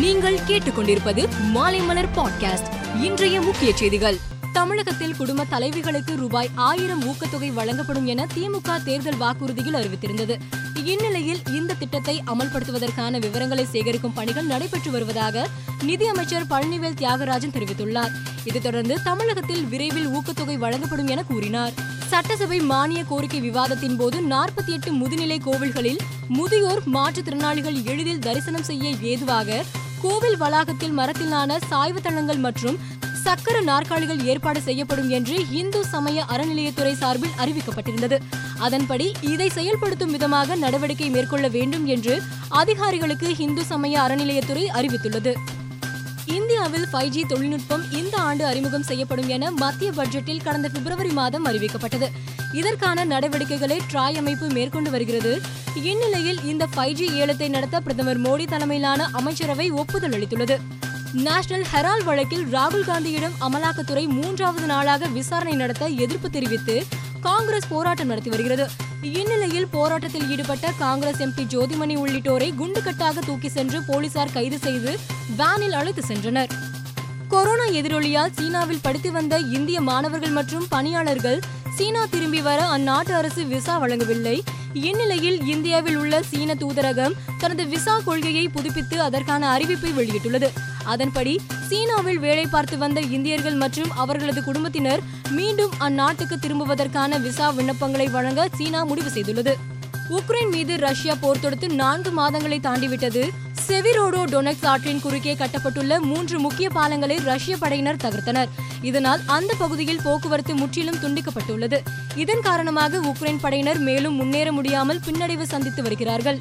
நீங்கள் கேட்டுக்கொண்டிருப்பது மாலைமலர் பாட்காஸ்ட். இன்றைய முக்கிய செய்திகள். தமிழகத்தில் குடும்ப தலைவிகளுக்கு ரூபாய் ஆயிரம் ஊக்கத்தொகை வழங்கப்படும் என திமுக தேர்தல் வாக்குறுதியில் அறிவித்திருந்தது. இந்நிலையில் இந்த திட்டத்தை அமல்படுத்துவதற்கான விவரங்களை சேகரிக்கும் பணிகள் நடைபெற்று வருவதாக நிதியமைச்சர் பழனிவேல் தியாகராஜன் தெரிவித்துள்ளார். இதைத் தொடர்ந்து தமிழகத்தில் விரைவில் ஊக்கத்தொகை வழங்கப்படும் என கூறினார். சட்டசபை மானிய கோரிக்கை விவாதத்தின் போது நாற்பத்தி எட்டு முதுநிலை கோவில்களில் முதியோர் மாற்றுத்திறனாளிகள் எளிதில் தரிசனம் செய்ய ஏதுவாக கோவில் வளாகத்தில் மரத்திலான சாய்வு தளங்கள் மற்றும் சக்கர நாற்காலிகள் ஏற்பாடு செய்யப்படும் என்று இந்து சமய அறநிலையத்துறை சார்பில் அறிவிக்கப்பட்டிருந்தது. அதன்படி இதை செயல்படுத்தும் விதமாக நடவடிக்கை மேற்கொள்ள வேண்டும் என்று அதிகாரிகளுக்கு இந்து சமய அறநிலையத்துறை அறிவித்துள்ளது. இந்தியாவில் ஃபைவ் ஜி தொழில்நுட்பம் இந்த ஆண்டு அறிமுகம் செய்யப்படும் என மத்திய பட்ஜெட்டில் கடந்த பிப்ரவரி மாதம் அறிவிக்கப்பட்டது. இதற்கான நடவடிக்கைகளை ட்ராய் அமைப்பு மேற்கொண்டு வருகிறது. இந்நிலையில் இந்த ஃபைவ் ஜி ஏலத்தை நடத்த பிரதமர் மோடி தலைமையிலான அமைச்சரவை ஒப்புதல் அளித்துள்ளது. நேஷனல் ஹெரால் வழக்கில் ராகுல் காந்தியிடம் அமலாக்கத்துறை மூன்றாவது நாளாக விசாரணை நடத்த எதிர்ப்பு தெரிவித்து காங்கிரஸ் போராட்டம் நடத்தி வருகிறது. இந்நிலையில் போராட்டத்தில் ஈடுபட்ட காங்கிரஸ் எம்பி ஜோதிமணி உள்ளிட்டோரை குண்டுகட்டாக தூக்கி சென்று போலீசார் கைது செய்து வேனில் அழைத்து சென்றனர். கொரோனா எதிரொலியால் சீனாவில் படித்து வந்த இந்திய மாணவர்கள் மற்றும் பணியாளர்கள் சீனா திரும்பி வர அந்நாட்டு அரசு விசா வழங்கவில்லை. இந்நிலையில் இந்தியாவில் உள்ள சீன தூதரகம் தனது விசா கொள்கையை புதுப்பித்து அதற்கான அறிவிப்பை வெளியிட்டுள்ளது. அதன்படி சீனாவில் வேலை பார்த்து வந்த இந்தியர்கள் மற்றும் அவர்களது குடும்பத்தினர் மீண்டும் அந்நாட்டுக்கு திரும்புவதற்கான விசா விண்ணப்பங்களை வழங்க சீனா முடிவு செய்துள்ளது. உக்ரைன் மீது ரஷ்யா போர் தொடுத்து நான்கு மாதங்களை தாண்டிவிட்டது. செவிரோடோ டொனக்ஸ் ஆற்றின் குறுக்கே கட்டப்பட்டுள்ள மூன்று முக்கிய பாலங்களை ரஷ்ய படையினர் தகர்த்தனர். இதனால் அந்த பகுதியில் போக்குவரத்து முற்றிலும் துண்டிக்கப்பட்டுள்ளது. இதன் காரணமாக உக்ரைன் படையினர் மேலும் முன்னேற முடியாமல் பின்னடைவு சந்தித்து வருகிறார்கள்.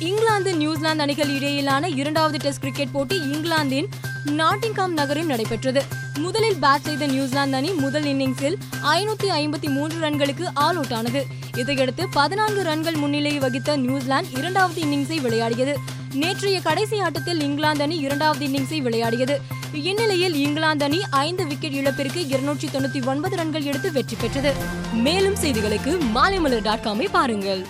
இங்கிலாந்து நியூசிலாந்து அணிகள் இடையிலான இரண்டாவது டெஸ்ட் கிரிக்கெட் போட்டி இங்கிலாந்தின் நாட்டிங்காம் நகரில் நடைபெற்றது. முதலில் பேட் செய்த நியூசிலாந்து அணி முதல் இன்னிங்ஸில் ஐநூத்தி ஐம்பத்தி மூன்று ரன்களுக்கு ஆல் அவுட் ஆனது. இதையடுத்து பதினான்கு ரன்கள் முன்னிலை வகித்த நியூசிலாந்து இரண்டாவது இன்னிங்ஸை விளையாடியது. நேற்றைய கடைசி ஆட்டத்தில் இங்கிலாந்து அணி இரண்டாவது இன்னிங்ஸை விளையாடியது. இந்நிலையில் இங்கிலாந்து அணி ஐந்து விக்கெட் இழப்பிற்கு இருநூற்றி தொண்ணூத்தி ஒன்பது ரன்கள் எடுத்து வெற்றி பெற்றது. மேலும் செய்திகளுக்கு மாலைமலர் டாட் காமை பாருங்கள்.